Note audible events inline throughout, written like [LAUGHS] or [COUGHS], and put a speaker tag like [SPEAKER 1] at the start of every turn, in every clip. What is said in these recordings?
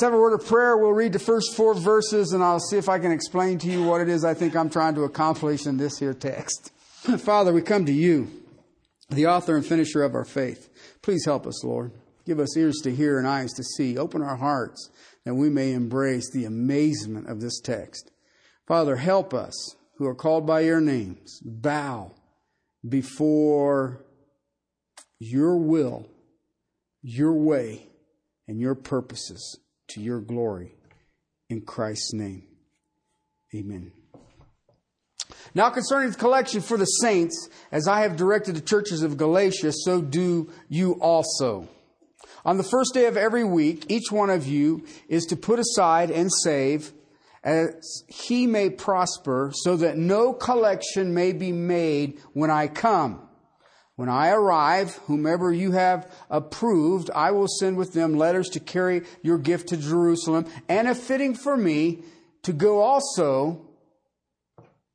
[SPEAKER 1] Let's have a word of prayer. We'll read the first four verses and I'll see if I can explain to you what it is I think I'm trying to accomplish in this here text. [LAUGHS] Father, we come to you, the author and finisher of our faith. Please help us, Lord. Give us ears to hear and eyes to see. Open our hearts that we may embrace the amazement of this text. Father, help us who are called by your names bow before your will, your way, and your purposes to your glory. In Christ's name, amen. Now, concerning the collection for the saints, as I have directed the churches of Galatia, so do you also. On the first day of every week, each one of you is to put aside and save as he may prosper, so that no collection may be made when I come. When I arrive, whomever you have approved, I will send with them letters to carry your gift to Jerusalem, and if fitting for me to go also,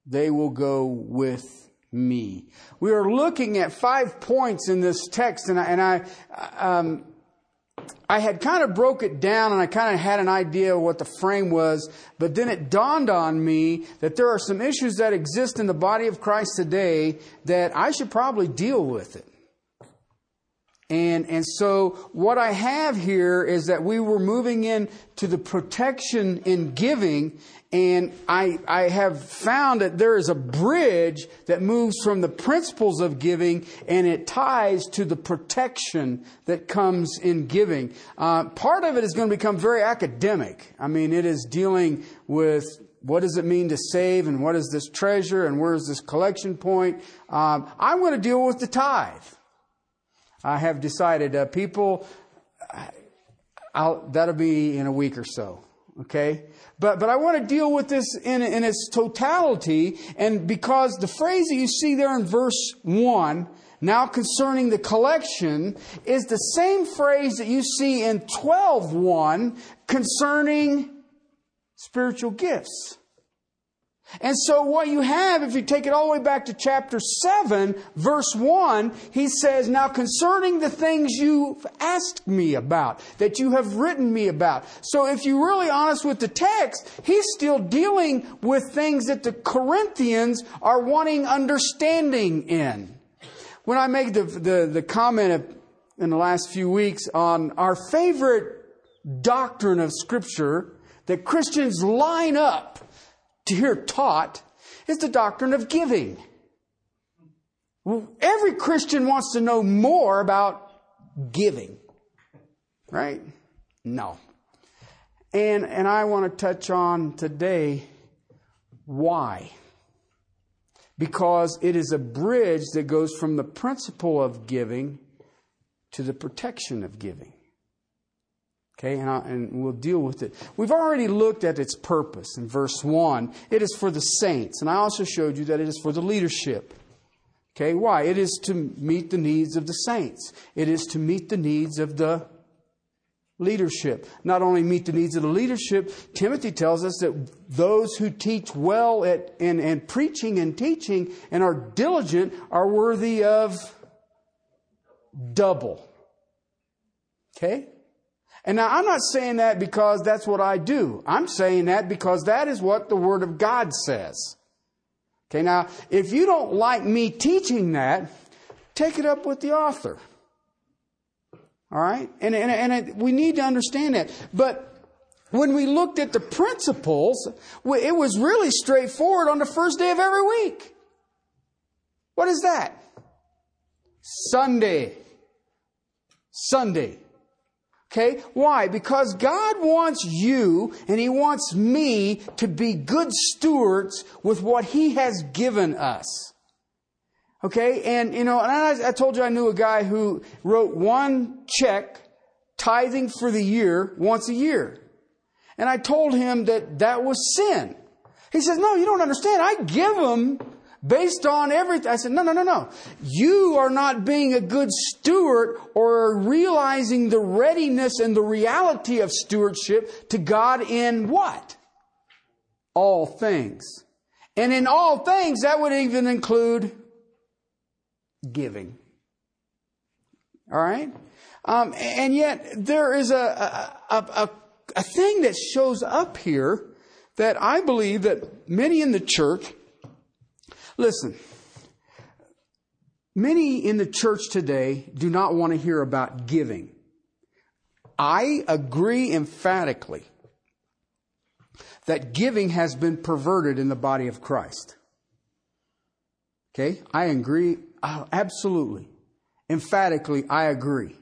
[SPEAKER 1] they will go with me. We are looking at five points in this text, and I, and I um, I had kind of broke it down and I kind of had an idea of what the frame was, but then it dawned on me that there are some issues that exist in the body of Christ today that I should probably deal with it. And, and so what I have here is that we were moving in to the protection in giving and I, I have found that there is a bridge that moves from the principles of giving and it ties to the protection that comes in giving. Uh, part of it is going to become very academic. I mean, it is dealing with what does it mean to save and what is this treasure and where is this collection point. Um, I'm going to deal with the tithe. I have decided, uh, people, I'll, that'll be in a week or so. Okay? But, but I want to deal with this in, in its totality. And because the phrase that you see there in verse 1, now concerning the collection, is the same phrase that you see in 12.1 concerning spiritual gifts. And so what you have, if you take it all the way back to chapter 7, verse 1, he says, Now concerning the things you've asked me about, that you have written me about. So if you're really honest with the text, he's still dealing with things that the Corinthians are wanting understanding in. When I make the, the, the comment in the last few weeks on our favorite doctrine of Scripture, that Christians line up to hear taught is the doctrine of giving. Every Christian wants to know more about giving, right? No. And, and I want to touch on today why. Because it is a bridge that goes from the principle of giving to the protection of giving. Okay, and, I, and, we'll deal with it. We've already looked at its purpose in verse 1. It is for the saints. And I also showed you that it is for the leadership. Okay, why? It is to meet the needs of the saints, it is to meet the needs of the leadership. Not only meet the needs of the leadership, Timothy tells us that those who teach well at and, and preaching and teaching and are diligent are worthy of double. Okay? And now I'm not saying that because that's what I do. I'm saying that because that is what the Word of God says. Okay, now, if you don't like me teaching that, take it up with the author. All right? And, and, and it, we need to understand that. But when we looked at the principles, it was really straightforward on the first day of every week. What is that? Sunday. Sunday. Okay? Why? Because God wants you and He wants me to be good stewards with what He has given us. Okay? And, you know, and I, I told you I knew a guy who wrote one check tithing for the year once a year. And I told him that that was sin. He says, no, you don't understand. I give them based on everything. I said, no, no, no, no. You are not being a good steward or realizing the readiness and the reality of stewardship to God in what? All things. And in all things, that would even include giving. All right? Um, and yet, there is a, a, a, a thing that shows up here that I believe that many in the church, listen, many in the church today do not want to hear about giving. I agree emphatically that giving has been perverted in the body of Christ. Okay? I agree. Uh, absolutely. Emphatically, I agree.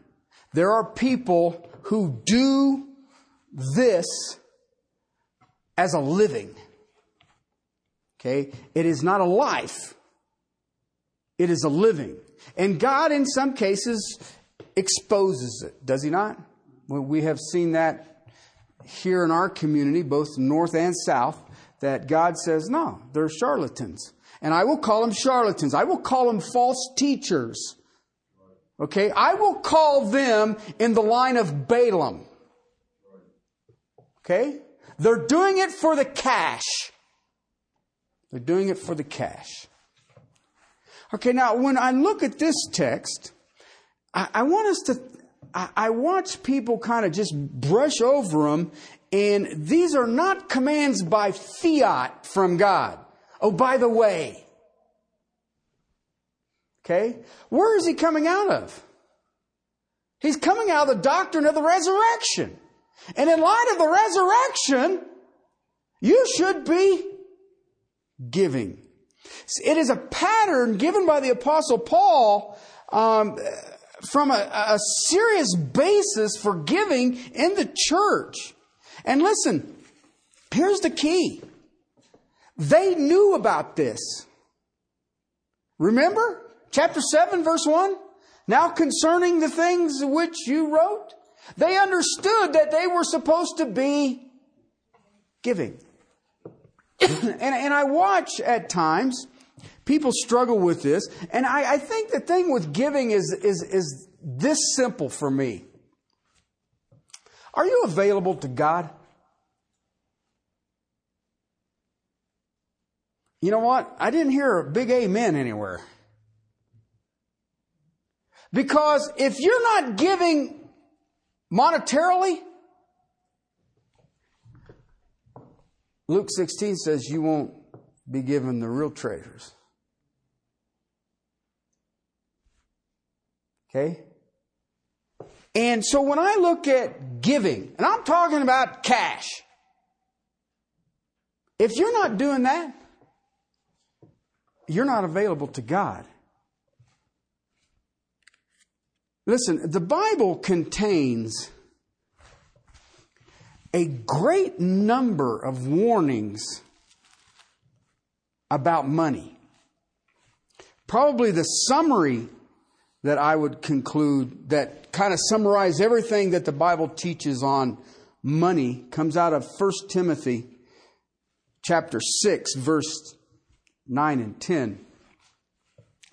[SPEAKER 1] There are people who do this as a living. Okay? It is not a life. It is a living. And God, in some cases, exposes it, does He not? We have seen that here in our community, both north and south, that God says, no, they're charlatans. And I will call them charlatans. I will call them false teachers. Okay? I will call them in the line of Balaam. Okay? They're doing it for the cash. They're doing it for the cash. Okay, now when I look at this text, I, I want us to, I, I watch people kind of just brush over them, and these are not commands by fiat from God. Oh, by the way. Okay? Where is he coming out of? He's coming out of the doctrine of the resurrection. And in light of the resurrection, you should be giving. It is a pattern given by the Apostle Paul um, from a, a serious basis for giving in the church. And listen, here's the key they knew about this. Remember? Chapter 7, verse 1? Now concerning the things which you wrote, they understood that they were supposed to be giving. [COUGHS] and, and I watch at times people struggle with this, and I, I think the thing with giving is, is, is this simple for me. Are you available to God? You know what? I didn't hear a big amen anywhere. Because if you're not giving monetarily, Luke 16 says you won't be given the real treasures. Okay? And so when I look at giving, and I'm talking about cash, if you're not doing that, you're not available to God. Listen, the Bible contains a great number of warnings about money. Probably the summary that I would conclude that kind of summarize everything that the Bible teaches on money comes out of 1 Timothy chapter 6 verse 9 and 10.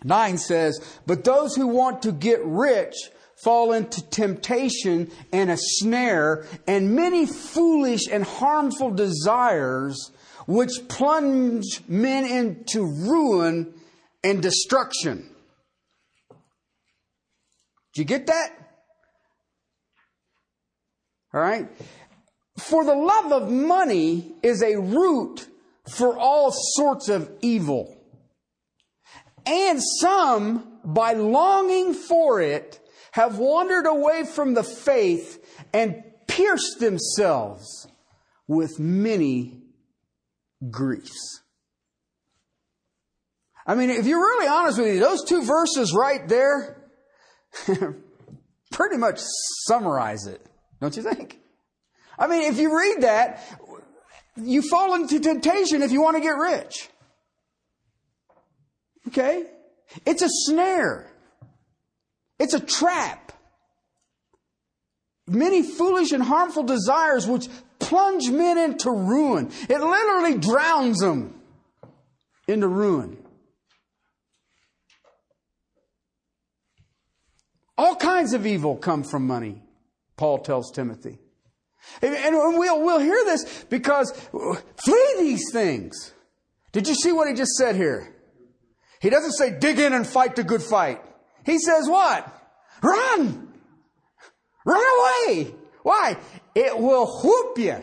[SPEAKER 1] 9 says, But those who want to get rich fall into temptation and a snare and many foolish and harmful desires which plunge men into ruin and destruction. Did you get that? All right. For the love of money is a root for all sorts of evil. And some, by longing for it, have wandered away from the faith and pierced themselves with many griefs. I mean, if you're really honest with you, those two verses right there [LAUGHS] pretty much summarize it, don't you think? I mean, if you read that, you fall into temptation if you want to get rich. Okay? It's a snare. It's a trap. Many foolish and harmful desires which plunge men into ruin. It literally drowns them into ruin. All kinds of evil come from money, Paul tells Timothy. And we'll, we'll hear this because flee these things. Did you see what he just said here? He doesn't say dig in and fight the good fight. He says what? Run! Run away! Why? It will whoop you.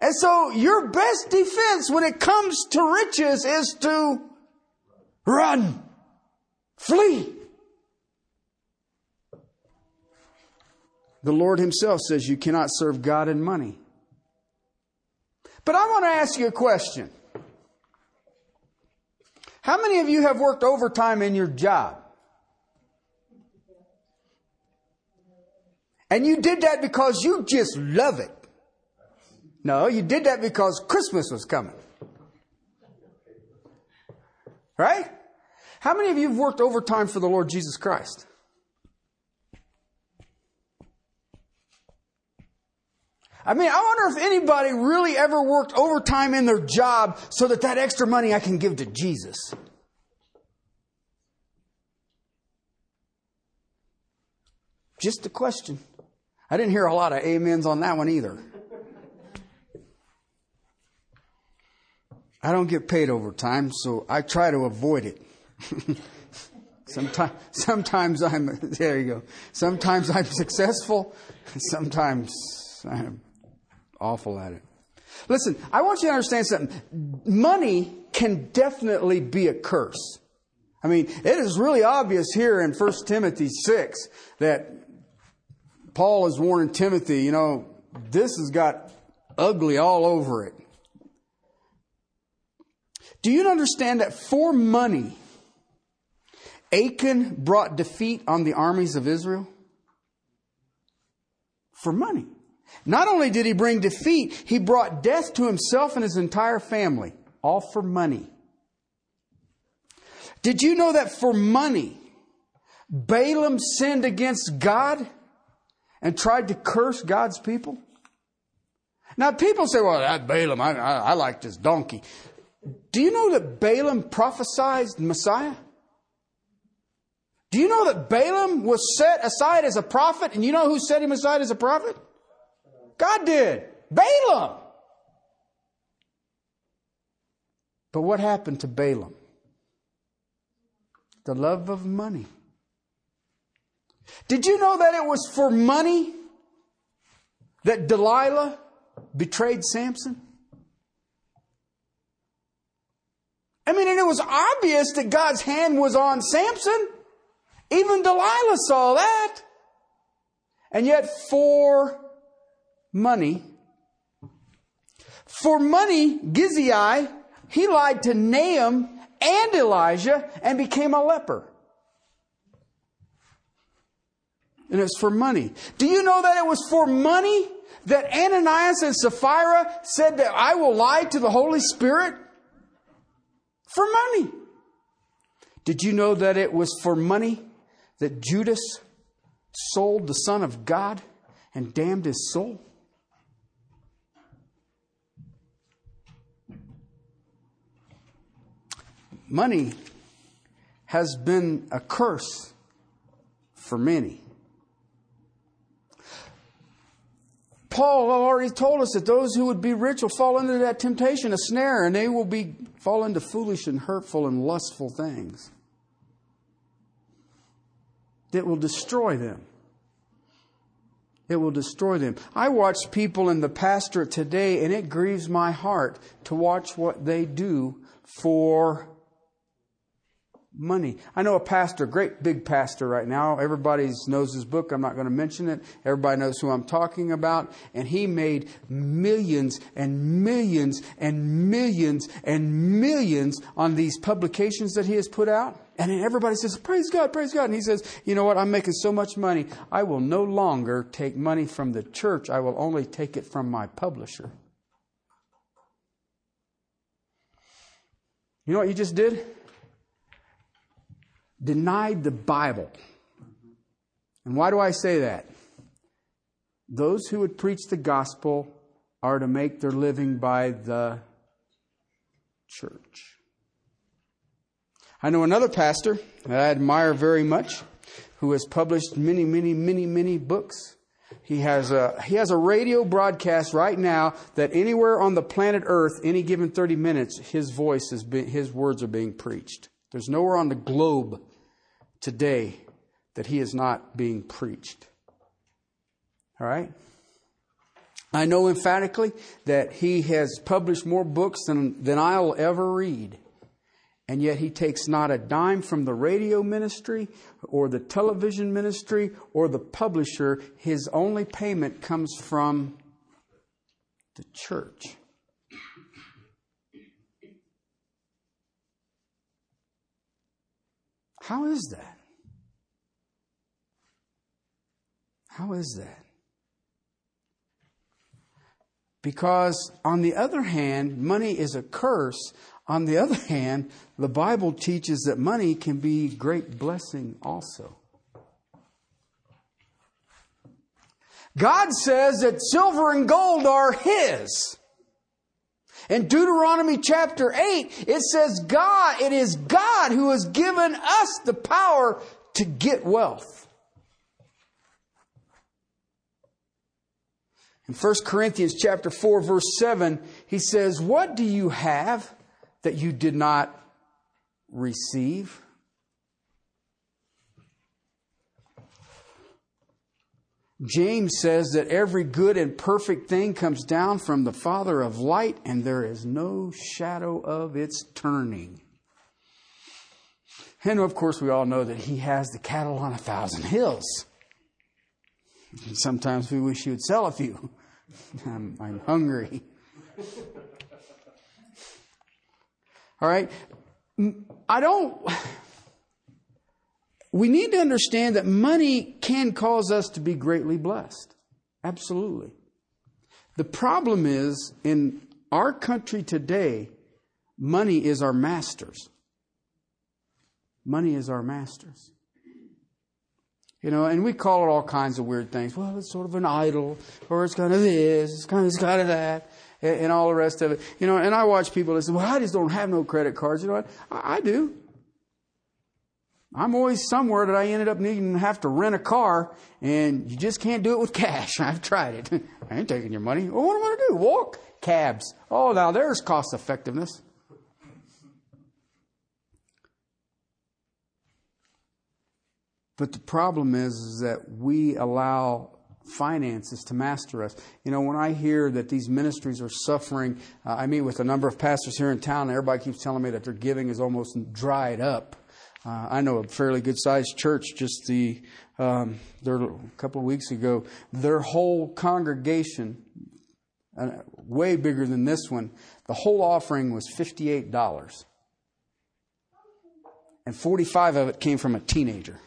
[SPEAKER 1] And so your best defense when it comes to riches is to run, flee. The Lord Himself says you cannot serve God and money. But I want to ask you a question. How many of you have worked overtime in your job? And you did that because you just love it. No, you did that because Christmas was coming. Right? How many of you have worked overtime for the Lord Jesus Christ? I mean, I wonder if anybody really ever worked overtime in their job so that that extra money I can give to Jesus. Just a question. I didn't hear a lot of amens on that one either. I don't get paid overtime, so I try to avoid it. [LAUGHS] sometimes, sometimes I'm, [LAUGHS] there you go. Sometimes I'm successful, sometimes I'm awful at it. Listen, I want you to understand something. Money can definitely be a curse. I mean, it is really obvious here in 1 Timothy 6 that Paul is warning Timothy, you know, this has got ugly all over it. Do you understand that for money, Achan brought defeat on the armies of Israel? For money. Not only did he bring defeat, he brought death to himself and his entire family, all for money. Did you know that for money, Balaam sinned against God and tried to curse God's people? Now, people say, well, that Balaam, I, I, I like this donkey. Do you know that Balaam prophesied Messiah? Do you know that Balaam was set aside as a prophet? And you know who set him aside as a prophet? God did. Balaam. But what happened to Balaam? The love of money. Did you know that it was for money that Delilah betrayed Samson? I mean, and it was obvious that God's hand was on Samson. Even Delilah saw that. And yet, for money, for money, Gehazi, he lied to Naaman and Elijah and became a leper. And it's for money. Do you know that it was for money that Ananias and Sapphira said that I will lie to the Holy Spirit? For money. Did you know that it was for money that Judas sold the Son of God and damned his soul? Money has been a curse for many. Paul already told us that those who would be rich will fall into that temptation, a snare, and they will be fall into foolish and hurtful and lustful things that will destroy them. It will destroy them. I watch people in the pastorate today, and it grieves my heart to watch what they do for money. I know a pastor, great big pastor right now. Everybody knows his book. I'm not going to mention it. Everybody knows who I'm talking about. And he made millions and millions and millions and millions on these publications that he has put out. And then everybody says, Praise God, praise God. And he says, You know what? I'm making so much money. I will no longer take money from the church. I will only take it from my publisher. You know what you just did? Denied the Bible. And why do I say that? Those who would preach the gospel are to make their living by the church. I know another pastor that I admire very much who has published many, many, many, many books. He has a, he has a radio broadcast right now that anywhere on the planet Earth, any given 30 minutes, his voice is being, his words are being preached. There's nowhere on the globe today that he is not being preached. All right? I know emphatically that he has published more books than, than I'll ever read. And yet he takes not a dime from the radio ministry or the television ministry or the publisher. His only payment comes from the church. How is that? How is that? Because, on the other hand, money is a curse. On the other hand, the Bible teaches that money can be great blessing also. God says that silver and gold are His. In Deuteronomy chapter 8, it says God, it is God who has given us the power to get wealth. In 1 Corinthians chapter 4 verse 7, he says, "What do you have that you did not receive?" James says that every good and perfect thing comes down from the Father of light, and there is no shadow of its turning. And of course, we all know that He has the cattle on a thousand hills. Sometimes we wish He would sell a few. [LAUGHS] I'm, I'm hungry. All right. I don't we need to understand that money can cause us to be greatly blessed. Absolutely. The problem is in our country today, money is our masters. Money is our masters. You know, and we call it all kinds of weird things. Well, it's sort of an idol, or it's kind of this, it's kind of, it's kind of that, and all the rest of it. You know, and I watch people that say, well, I just don't have no credit cards. You know what? I, I do. I'm always somewhere that I ended up needing to have to rent a car, and you just can't do it with cash. [LAUGHS] I've tried it. [LAUGHS] I ain't taking your money. Well, what am I going to do? Walk? Cabs. Oh, now there's cost effectiveness. But the problem is, is that we allow finances to master us. You know, when I hear that these ministries are suffering, uh, I meet with a number of pastors here in town, and everybody keeps telling me that their giving is almost dried up. Uh, I know a fairly good sized church just the um, there a couple of weeks ago. Their whole congregation, uh, way bigger than this one, the whole offering was fifty eight dollars, and forty five of it came from a teenager.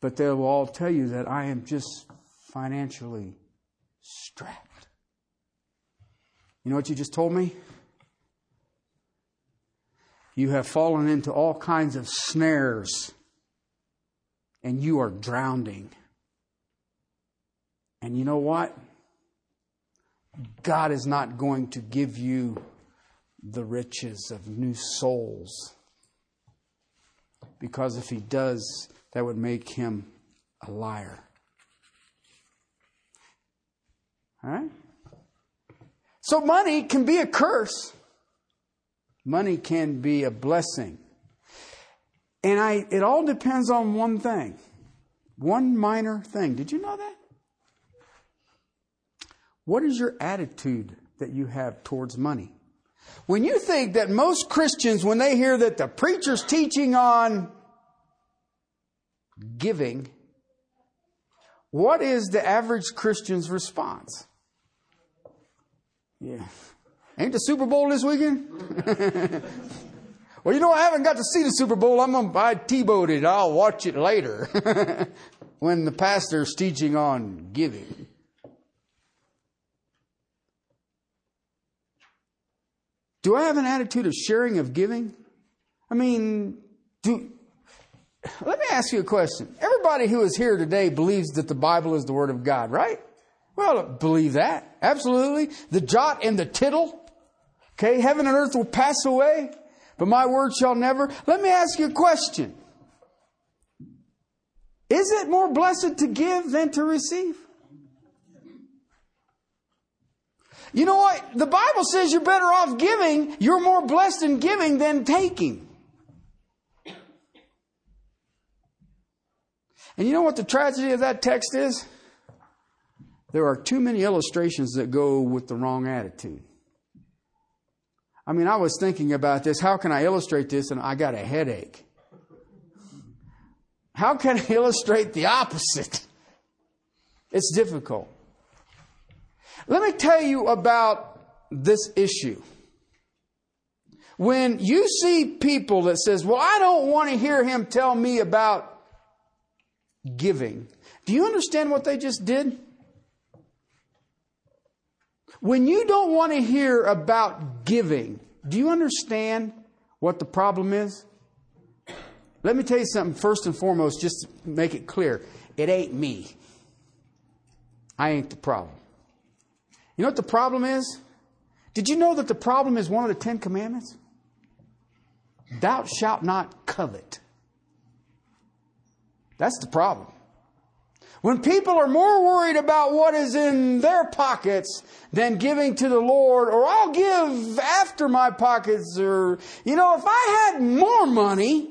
[SPEAKER 1] But they will all tell you that I am just financially strapped. You know what you just told me? You have fallen into all kinds of snares and you are drowning. And you know what? God is not going to give you the riches of new souls. Because if He does, that would make Him a liar. All right? So money can be a curse. Money can be a blessing. And I, it all depends on one thing. One minor thing. Did you know that? What is your attitude that you have towards money? When you think that most Christians, when they hear that the preacher's teaching on giving, what is the average Christian's response? Yeah. Ain't the Super Bowl this weekend? [LAUGHS] well, you know, I haven't got to see the Super Bowl. I'm going to buy TiVo it. I'll watch it later [LAUGHS] when the pastor's teaching on giving. Do I have an attitude of sharing of giving? I mean, do, let me ask you a question. Everybody who is here today believes that the Bible is the Word of God, right? Well, believe that. Absolutely. The jot and the tittle Okay, heaven and earth will pass away, but my word shall never. Let me ask you a question. Is it more blessed to give than to receive? You know what? The Bible says you're better off giving. You're more blessed in giving than taking. And you know what the tragedy of that text is? There are too many illustrations that go with the wrong attitude. I mean, I was thinking about this. How can I illustrate this? And I got a headache. How can I [LAUGHS] illustrate the opposite? It's difficult. Let me tell you about this issue. When you see people that says, "Well, I don't want to hear him tell me about giving." Do you understand what they just did? When you don't want to hear about giving, do you understand what the problem is? Let me tell you something first and foremost, just to make it clear. It ain't me. I ain't the problem. You know what the problem is? Did you know that the problem is one of the Ten Commandments? Thou shalt not covet. That's the problem. When people are more worried about what is in their pockets than giving to the Lord, or I'll give after my pockets, or, you know, if I had more money,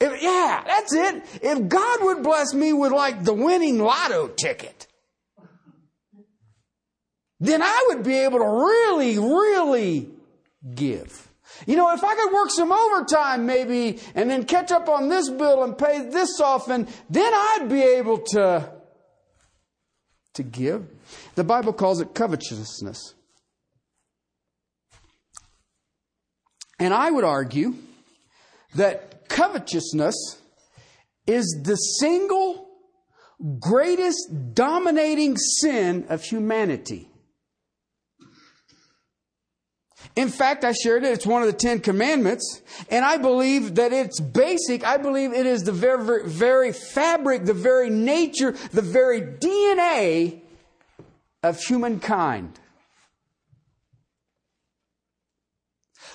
[SPEAKER 1] if, yeah, that's it. If God would bless me with like the winning lotto ticket, then I would be able to really, really give. You know, if I could work some overtime maybe and then catch up on this bill and pay this off, and then I'd be able to, to give. The Bible calls it covetousness. And I would argue that covetousness is the single greatest dominating sin of humanity. In fact, I shared it. It's one of the Ten Commandments. And I believe that it's basic. I believe it is the very, very fabric, the very nature, the very DNA of humankind.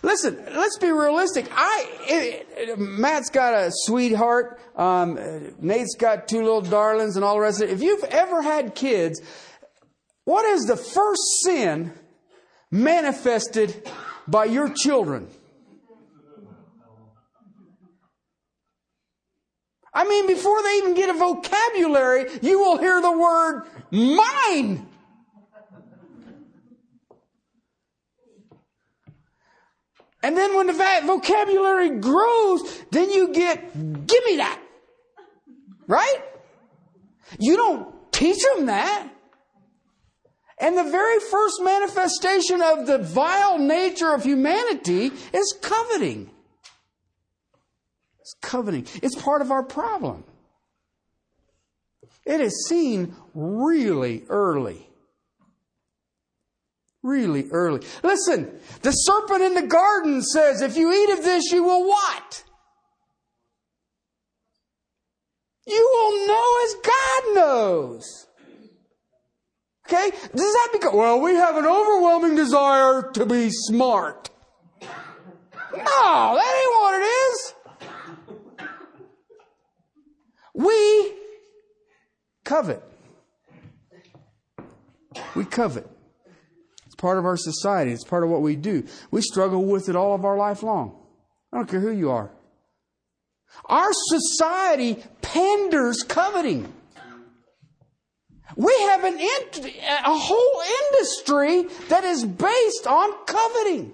[SPEAKER 1] Listen, let's be realistic. I, it, it, Matt's got a sweetheart. Um, Nate's got two little darlings and all the rest of it. If you've ever had kids, what is the first sin manifested by your children? I mean, before they even get a vocabulary, you will hear the word mine. And then when the vocabulary grows, then you get, give me that. Right? You don't teach them that. And the very first manifestation of the vile nature of humanity is coveting. It's coveting. It's part of our problem. It is seen really early really early. Listen, the serpent in the garden says, if you eat of this, you will what? You will know as God knows. Okay? Does that become, well, we have an overwhelming desire to be smart. No, that ain't what it is. We covet. We covet It's part of our society. It's part of what we do. We struggle with it all of our life long. I don't care who you are. Our society panders coveting. We have an a whole industry that is based on coveting.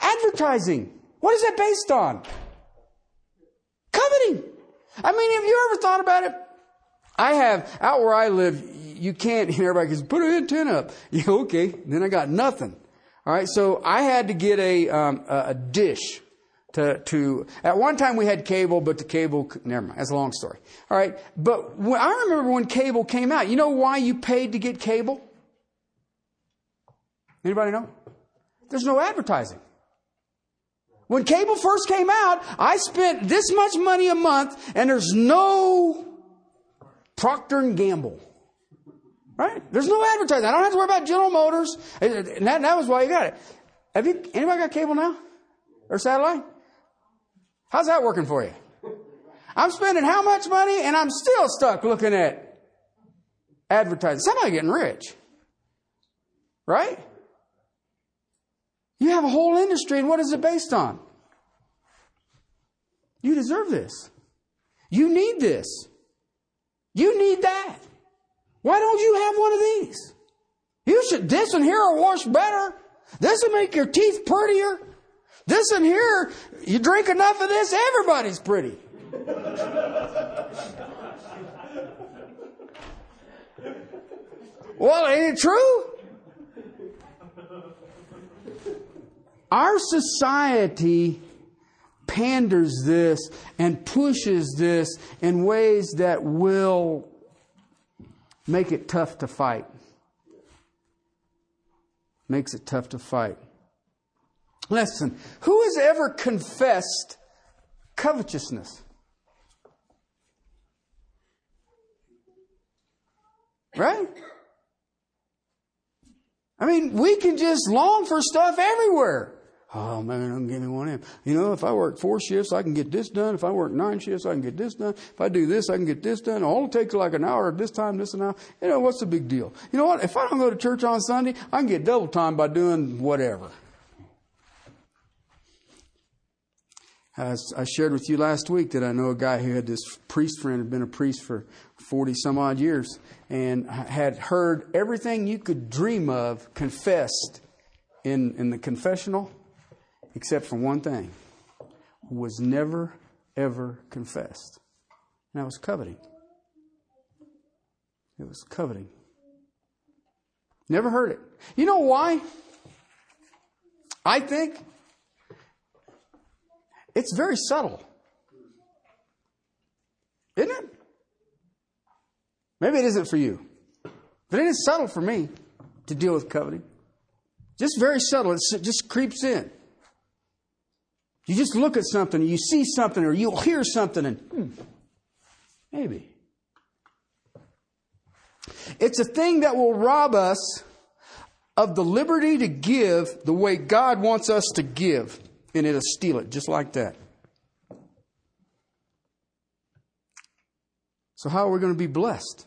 [SPEAKER 1] Advertising. What is that based on? Coveting. I mean, have you ever thought about it? I have, out where I live, you can't, [LAUGHS] everybody goes, put an antenna up. [LAUGHS] Yeah, okay. Then I got nothing. All right. So I had to get a, um, a dish to, to, at one time we had cable, but the cable, never mind. That's a long story. All right. But when, I remember when cable came out. You know why you paid to get cable? Anybody know? There's no advertising. When cable first came out, I spent this much money a month and there's no Procter and Gamble. Right? There's no advertising. I don't have to worry about General Motors. And that, that was why you got it. Have you, anybody got cable now? Or satellite? How's that working for you? I'm spending how much money and I'm still stuck looking at advertising. Somebody getting rich. Right? You have a whole industry and what is it based on? You deserve this. You need this. You need that. Why don't you have one of these? You should, this and here will wash better. This will make your teeth prettier. This and here, you drink enough of this, everybody's pretty. well, ain't it true? Our society panders this and pushes this in ways that will make it tough to fight. Makes it tough to fight. Listen, who has ever confessed covetousness? Right? I mean, we can just long for stuff everywhere. Oh man, I'm give me one in. You know, if I work four shifts, I can get this done. If I work nine shifts, I can get this done. If I do this, I can get this done. All it takes like an hour this time, this and hour. You know, what's the big deal? You know what? If I don't go to church on Sunday, I can get double time by doing whatever. I shared with you last week that I know a guy who had this priest friend, had been a priest for 40 some odd years, and had heard everything you could dream of confessed in, in the confessional, except for one thing was never, ever confessed. And that was coveting. It was coveting. Never heard it. You know why? I think it's very subtle. Isn't it? Maybe it isn't for you. But it is subtle for me to deal with coveting. Just very subtle. It just creeps in. You just look at something, you see something, or you hear something, and hmm, maybe. It's a thing that will rob us of the liberty to give the way God wants us to give and it'll steal it just like that. So, how are we going to be blessed?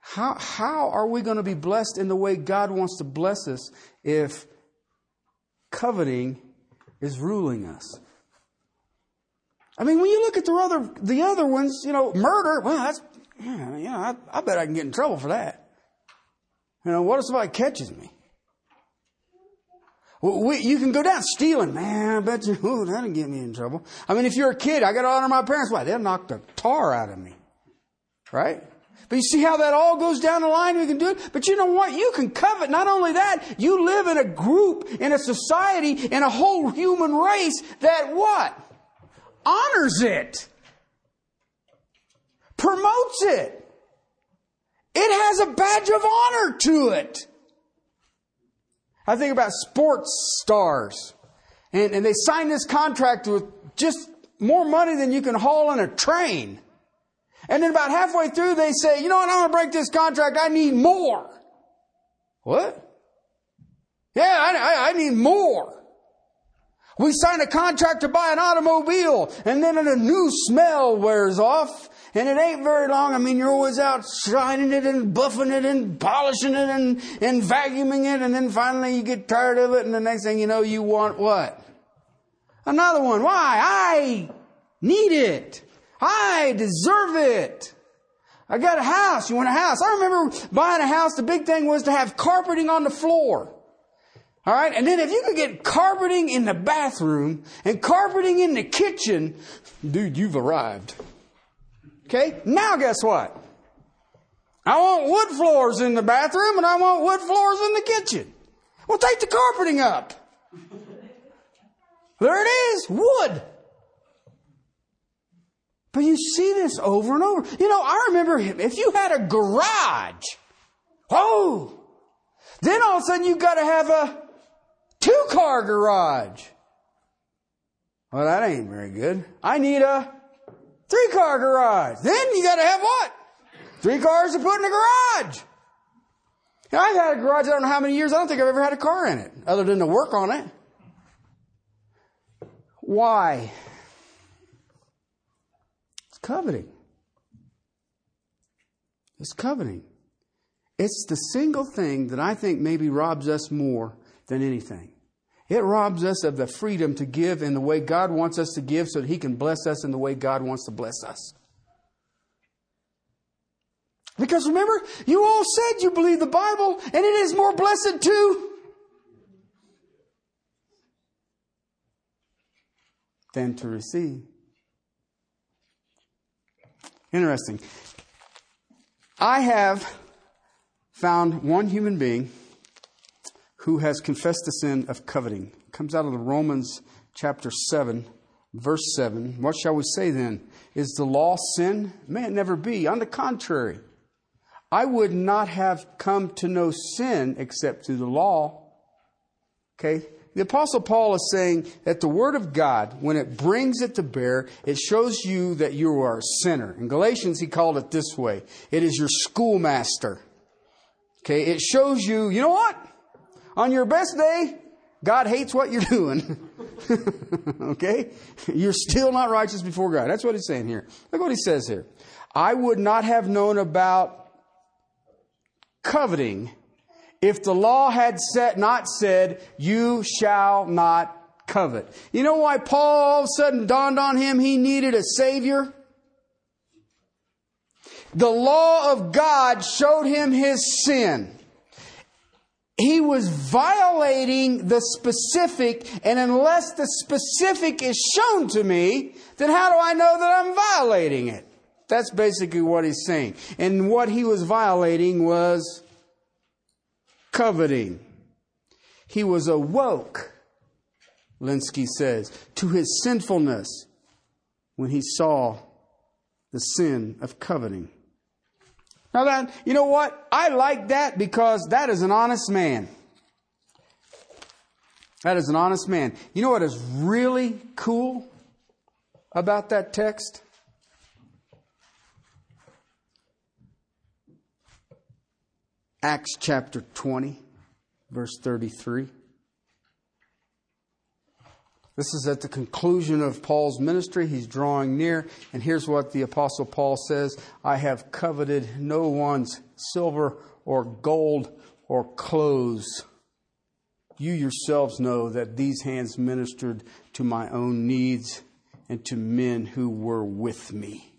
[SPEAKER 1] How, how are we going to be blessed in the way God wants to bless us if coveting is ruling us? I mean, when you look at the other, the other ones, you know, murder, well, that's, you know, I, I bet I can get in trouble for that. You know, what if somebody catches me? We, you can go down stealing, man. I bet you, [LAUGHS] ooh, that'll get me in trouble. I mean, if you're a kid, I got to honor my parents. Why? They'll knock the tar out of me. Right? But you see how that all goes down the line? We can do it. But you know what? You can covet. Not only that, you live in a group, in a society, in a whole human race that what? Honors it. Promotes it. It has a badge of honor to it. I think about sports stars. And, and they sign this contract with just more money than you can haul in a train. And then about halfway through, they say, you know what, I'm going to break this contract. I need more. What? Yeah, I, I, I need more. We sign a contract to buy an automobile, and then a new smell wears off, and it ain't very long. I mean, you're always out shining it and buffing it and polishing it and, and vacuuming it. And then finally you get tired of it. And the next thing you know, you want what? Another one. Why? I need it. I deserve it. I got a house. You want a house? I remember buying a house. The big thing was to have carpeting on the floor. All right. And then if you could get carpeting in the bathroom and carpeting in the kitchen, dude, you've arrived. Okay? Now guess what? I want wood floors in the bathroom and I want wood floors in the kitchen. Well, take the carpeting up. There it is, wood. But you see this over and over. You know, I remember if you had a garage, oh, then all of a sudden you've got to have a two car garage. Well, that ain't very good. I need a Three car garage. Then you gotta have what? Three cars to put in the garage. I've had a garage, I don't know how many years, I don't think I've ever had a car in it, other than to work on it. Why? It's coveting. It's coveting. It's the single thing that I think maybe robs us more than anything. It robs us of the freedom to give in the way God wants us to give so that He can bless us in the way God wants to bless us. Because remember, you all said you believe the Bible, and it is more blessed to than to receive. Interesting. I have found one human being who has confessed the sin of coveting. It comes out of the Romans chapter 7, verse 7. What shall we say then? Is the law sin? May it never be. On the contrary, I would not have come to know sin except through the law. Okay? The Apostle Paul is saying that the Word of God, when it brings it to bear, it shows you that you are a sinner. In Galatians, he called it this way it is your schoolmaster. Okay? It shows you, you know what? On your best day, God hates what you're [LAUGHS] doing. [LAUGHS] okay? You're still not righteous before God. That's what he's saying here. Look what he says here. I would not have known about coveting if the law had set, not said, you shall not covet. You know why Paul all of a sudden dawned on him he needed a savior? The law of God showed him his sin he was violating the specific, and unless the specific is shown to me, then how do I know that I'm violating it? That's basically what he's saying. And what he was violating was coveting. He was awoke, Lenski says, to his sinfulness when he saw the sin of coveting. Now that, you know what? I like that because that is an honest man. That is an honest man. You know what is really cool about that text? Acts chapter 20, verse 33. This is at the conclusion of Paul's ministry. He's drawing near. And here's what the Apostle Paul says I have coveted no one's silver or gold or clothes. You yourselves know that these hands ministered to my own needs and to men who were with me.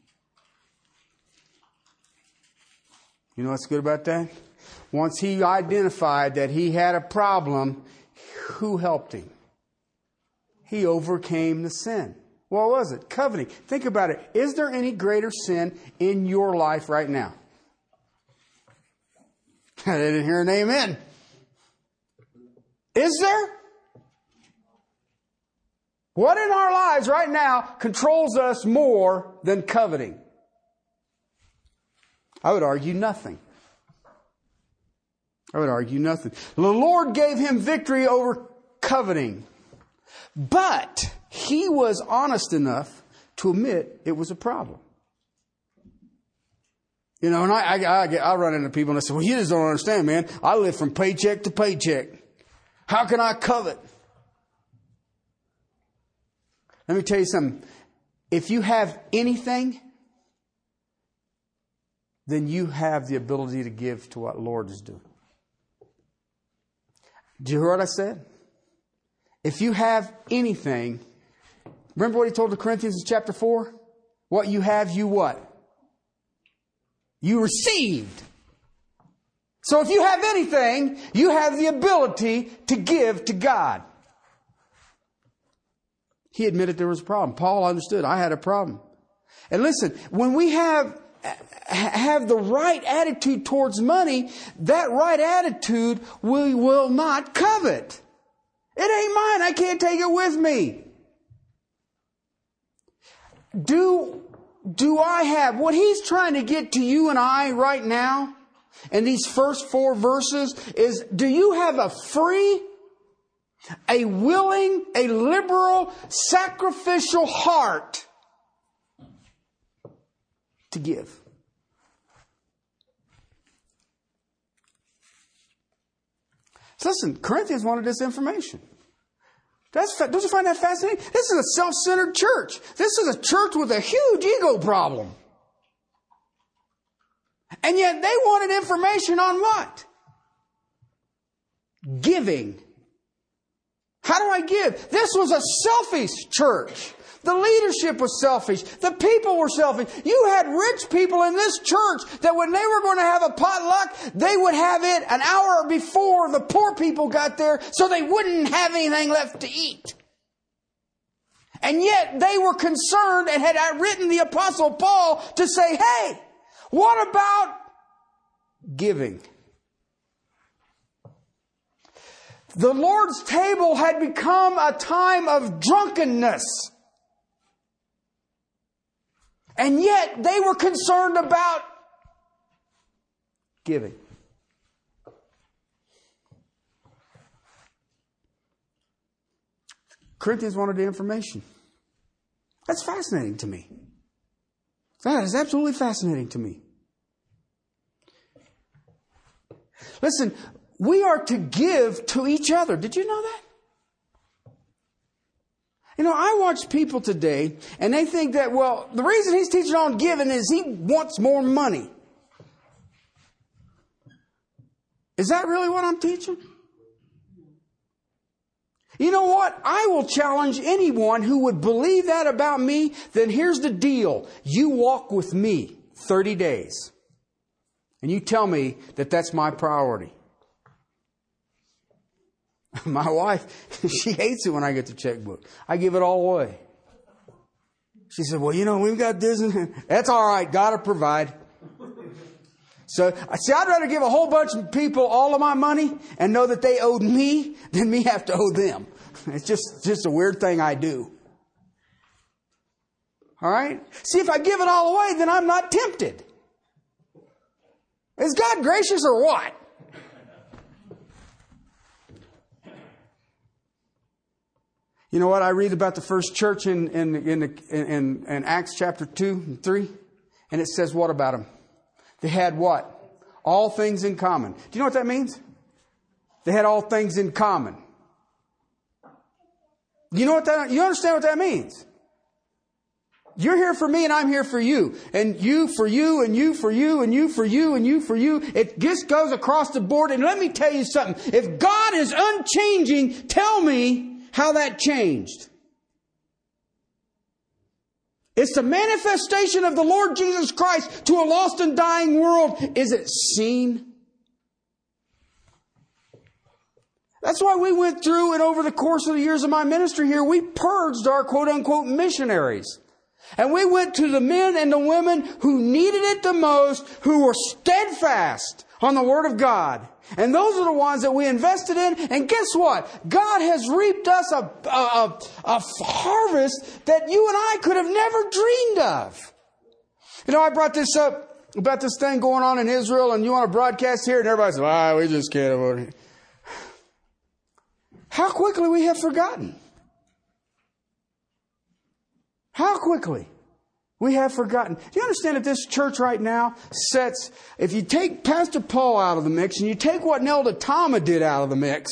[SPEAKER 1] You know what's good about that? Once he identified that he had a problem, who helped him? He overcame the sin. What was it? Coveting. Think about it. Is there any greater sin in your life right now? [LAUGHS] I didn't hear an amen. Is there? What in our lives right now controls us more than coveting? I would argue nothing. I would argue nothing. The Lord gave him victory over coveting. But he was honest enough to admit it was a problem. You know, and I, I, I, I run into people and I say, well, you just don't understand, man. I live from paycheck to paycheck. How can I covet? Let me tell you something. If you have anything, then you have the ability to give to what Lord is doing. Do you hear what I said? If you have anything, remember what he told the Corinthians in chapter 4? What you have, you what? You received. So if you have anything, you have the ability to give to God. He admitted there was a problem. Paul understood I had a problem. And listen, when we have have the right attitude towards money, that right attitude we will not covet. It ain't mine. I can't take it with me. Do, do I have what he's trying to get to you and I right now in these first four verses is do you have a free, a willing, a liberal, sacrificial heart to give? So listen, Corinthians wanted this information. That's, don't you find that fascinating? This is a self-centered church. This is a church with a huge ego problem. And yet they wanted information on what? Giving. How do I give? This was a selfish church. The leadership was selfish. The people were selfish. You had rich people in this church that when they were going to have a potluck, they would have it an hour before the poor people got there so they wouldn't have anything left to eat. And yet they were concerned and had written the apostle Paul to say, hey, what about giving? The Lord's table had become a time of drunkenness. And yet they were concerned about giving. Corinthians wanted the information. That's fascinating to me. That is absolutely fascinating to me. Listen, we are to give to each other. Did you know that? You know, I watch people today and they think that, well, the reason he's teaching on giving is he wants more money. Is that really what I'm teaching? You know what? I will challenge anyone who would believe that about me. Then here's the deal. You walk with me 30 days and you tell me that that's my priority. [LAUGHS] My wife, [LAUGHS] she hates it when I get the checkbook. I give it all away. She said, well, you know, we've got this and [LAUGHS] that's all right. gotta provide. So, I see, I'd rather give a whole bunch of people all of my money and know that they owed me than me have to owe them. It's just, just a weird thing I do. All right? See, if I give it all away, then I'm not tempted. Is God gracious or what? You know what? I read about the first church in, in, in, in, in Acts chapter 2 and 3, and it says what about them? They had what? All things in common. Do you know what that means? They had all things in common. You know what that, you understand what that means? You're here for me and I'm here for you. And you for you and you for you and you for you and you for you. It just goes across the board. And let me tell you something. If God is unchanging, tell me how that changed. It's the manifestation of the Lord Jesus Christ to a lost and dying world. Is it seen? That's why we went through and over the course of the years of my ministry here, we purged our quote unquote missionaries. And we went to the men and the women who needed it the most, who were steadfast on the Word of God. And those are the ones that we invested in. And guess what? God has reaped us a, a, a, harvest that you and I could have never dreamed of. You know, I brought this up about this thing going on in Israel and you want to broadcast here and everybody says, ah, we just can't afford it. How quickly we have forgotten. How quickly we have forgotten. Do you understand that this church right now sets, if you take Pastor Paul out of the mix and you take what Nelda Tama did out of the mix,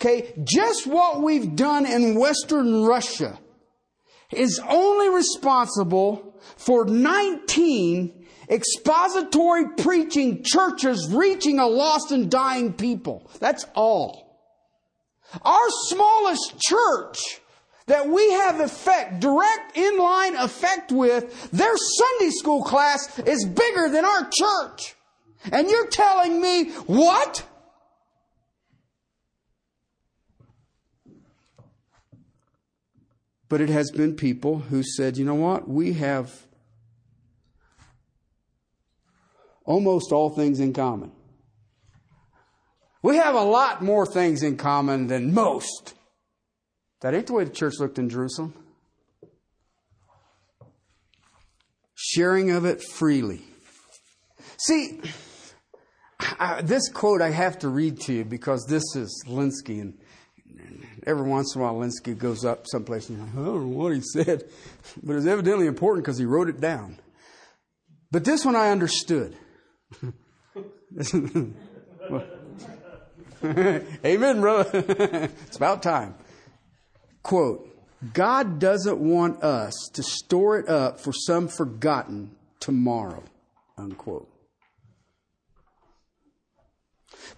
[SPEAKER 1] okay, just what we've done in Western Russia is only responsible for 19 expository preaching churches reaching a lost and dying people. That's all. Our smallest church that we have effect, direct inline effect with, their Sunday school class is bigger than our church. And you're telling me what? But it has been people who said, you know what? We have almost all things in common. We have a lot more things in common than most. That ain't the way the church looked in Jerusalem. Sharing of it freely. See, I, this quote I have to read to you because this is Lenski, and every once in a while Lenski goes up someplace and like, I don't know what he said, but it's evidently important because he wrote it down. But this one I understood. [LAUGHS] [LAUGHS] Amen, brother. [LAUGHS] it's about time. Quote, God doesn't want us to store it up for some forgotten tomorrow. Unquote.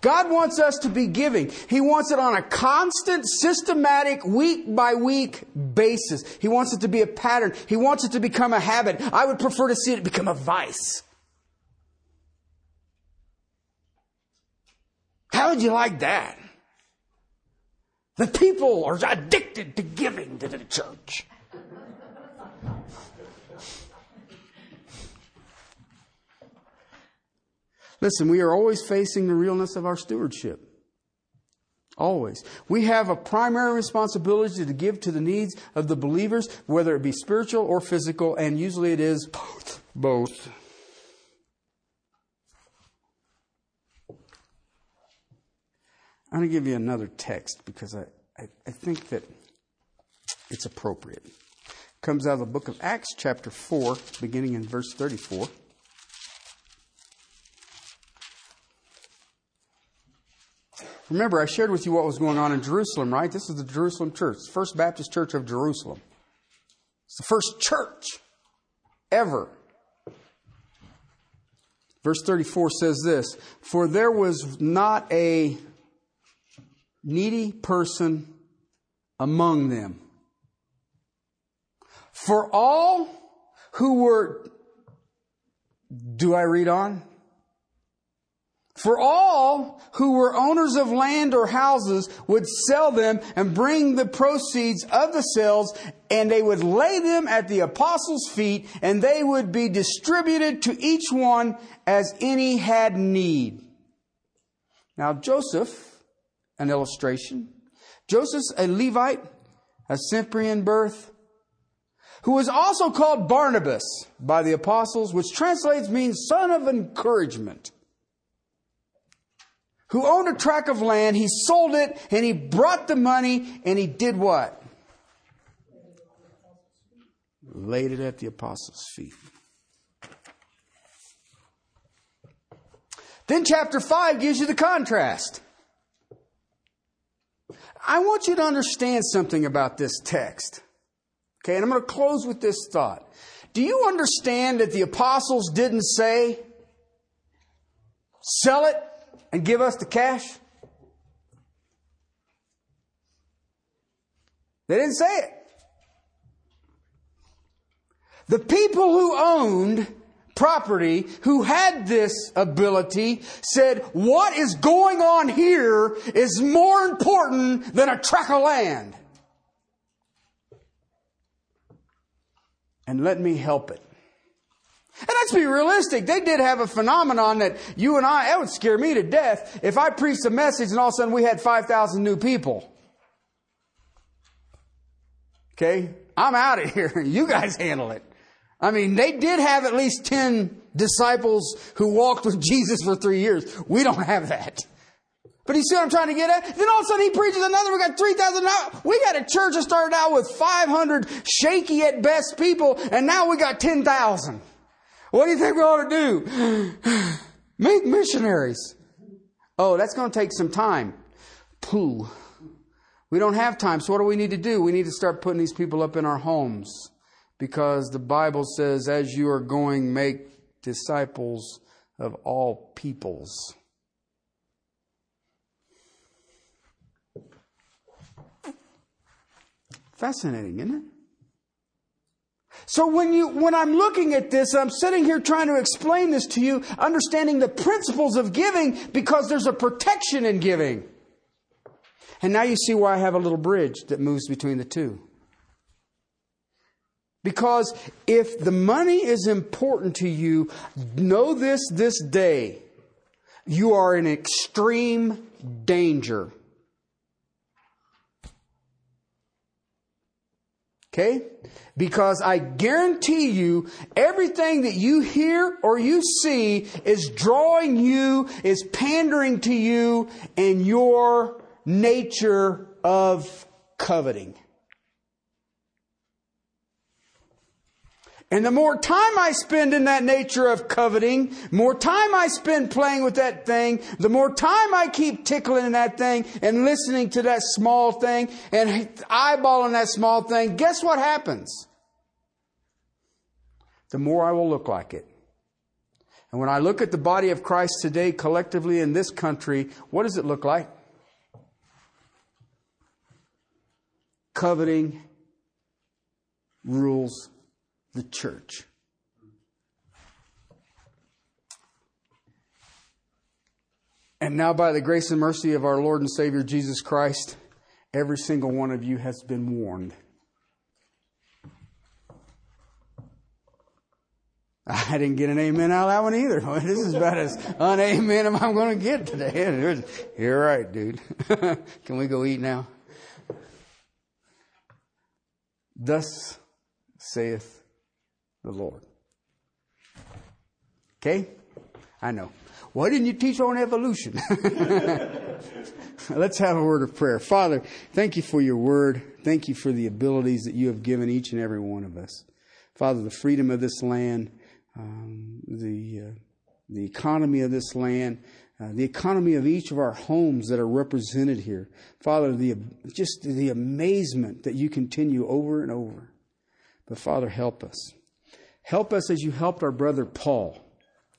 [SPEAKER 1] God wants us to be giving. He wants it on a constant, systematic, week by week basis. He wants it to be a pattern. He wants it to become a habit. I would prefer to see it become a vice. How would you like that? The people are addicted to giving to the church. Listen, we are always facing the realness of our stewardship. Always. We have a primary responsibility to give to the needs of the believers, whether it be spiritual or physical, and usually it is both. Both. I'm going to give you another text because I, I, I think that it's appropriate. It comes out of the book of Acts, chapter 4, beginning in verse 34. Remember, I shared with you what was going on in Jerusalem, right? This is the Jerusalem church, First Baptist Church of Jerusalem. It's the first church ever. Verse 34 says this For there was not a needy person among them. For all who were, do I read on? For all who were owners of land or houses would sell them and bring the proceeds of the sales and they would lay them at the apostles' feet and they would be distributed to each one as any had need. Now Joseph, an illustration. Joseph's a Levite, a Cyprian birth, who was also called Barnabas by the apostles, which translates means son of encouragement who owned a tract of land. He sold it and he brought the money and he did what? Laid it at the apostles' feet. Then chapter 5 gives you the contrast. I want you to understand something about this text. Okay, and I'm going to close with this thought. Do you understand that the apostles didn't say, sell it and give us the cash? They didn't say it. The people who owned property, who had this ability, said, what is going on here is more important than a tract of land. And let me help it. And let's be realistic. They did have a phenomenon that you and I, that would scare me to death if I preached a message and all of a sudden we had 5,000 new people. Okay? I'm out of [LAUGHS] here. You guys handle it. I mean, they did have at least 10 disciples who walked with [LAUGHS] Jesus for three years. We don't have that. But you see what I'm trying to get at? Then all of a sudden he preaches another. We got 3,000. We got a church that started out with 500 shaky at best people, and now we got 10,000. What do you think we ought to do? [SIGHS] Make missionaries. Oh, that's going to take some time. Pooh. We don't have time. So what do we need to do? We need to start putting these people up in our homes because the Bible says, as you are going, make disciples of all peoples. Fascinating, isn't it? So when you, when I'm looking at this, I'm sitting here trying to explain this to you, understanding the principles of giving because there's a protection in giving. And now you see why I have a little bridge that moves between the two. Because if the money is important to you, know this this day. You are in extreme danger. Okay? Because I guarantee you, everything that you hear or you see is drawing you, is pandering to you and your nature of coveting. And the more time I spend in that nature of coveting, more time I spend playing with that thing, the more time I keep tickling that thing and listening to that small thing and eyeballing that small thing, guess what happens? The more I will look like it. And when I look at the body of Christ today, collectively in this country, what does it look like? Coveting rules the church. And now, by the grace and mercy of our Lord and Savior Jesus Christ, every single one of you has been warned. I didn't get an amen out of that one either. [LAUGHS] This is about as un amen as I'm going to get today. [LAUGHS] You're right, dude. [LAUGHS] Can we go eat now? Thus saith the Lord. Okay? I know. Why didn't you teach on evolution? [LAUGHS] Let's have a word of prayer. Father, thank you for your word. Thank you for the abilities that you have given each and every one of us. Father, the freedom of this land, um, the, uh, the economy of this land, uh, the economy of each of our homes that are represented here. Father, the, just the amazement that you continue over and over. But Father, help us. Help us as you helped our brother Paul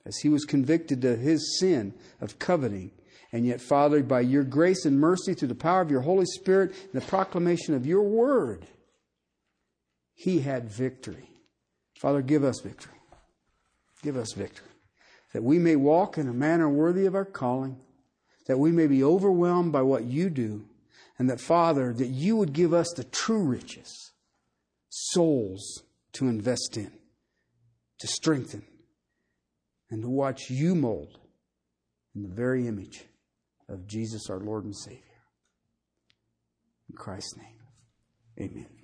[SPEAKER 1] as he was convicted of his sin of coveting. And yet, Father, by your grace and mercy, through the power of your Holy Spirit and the proclamation of your word, he had victory. Father, give us victory. Give us victory. That we may walk in a manner worthy of our calling, that we may be overwhelmed by what you do, and that, Father, that you would give us the true riches, souls to invest in, to strengthen, and to watch you mold in the very image of Jesus, our Lord and Savior. In Christ's name, amen.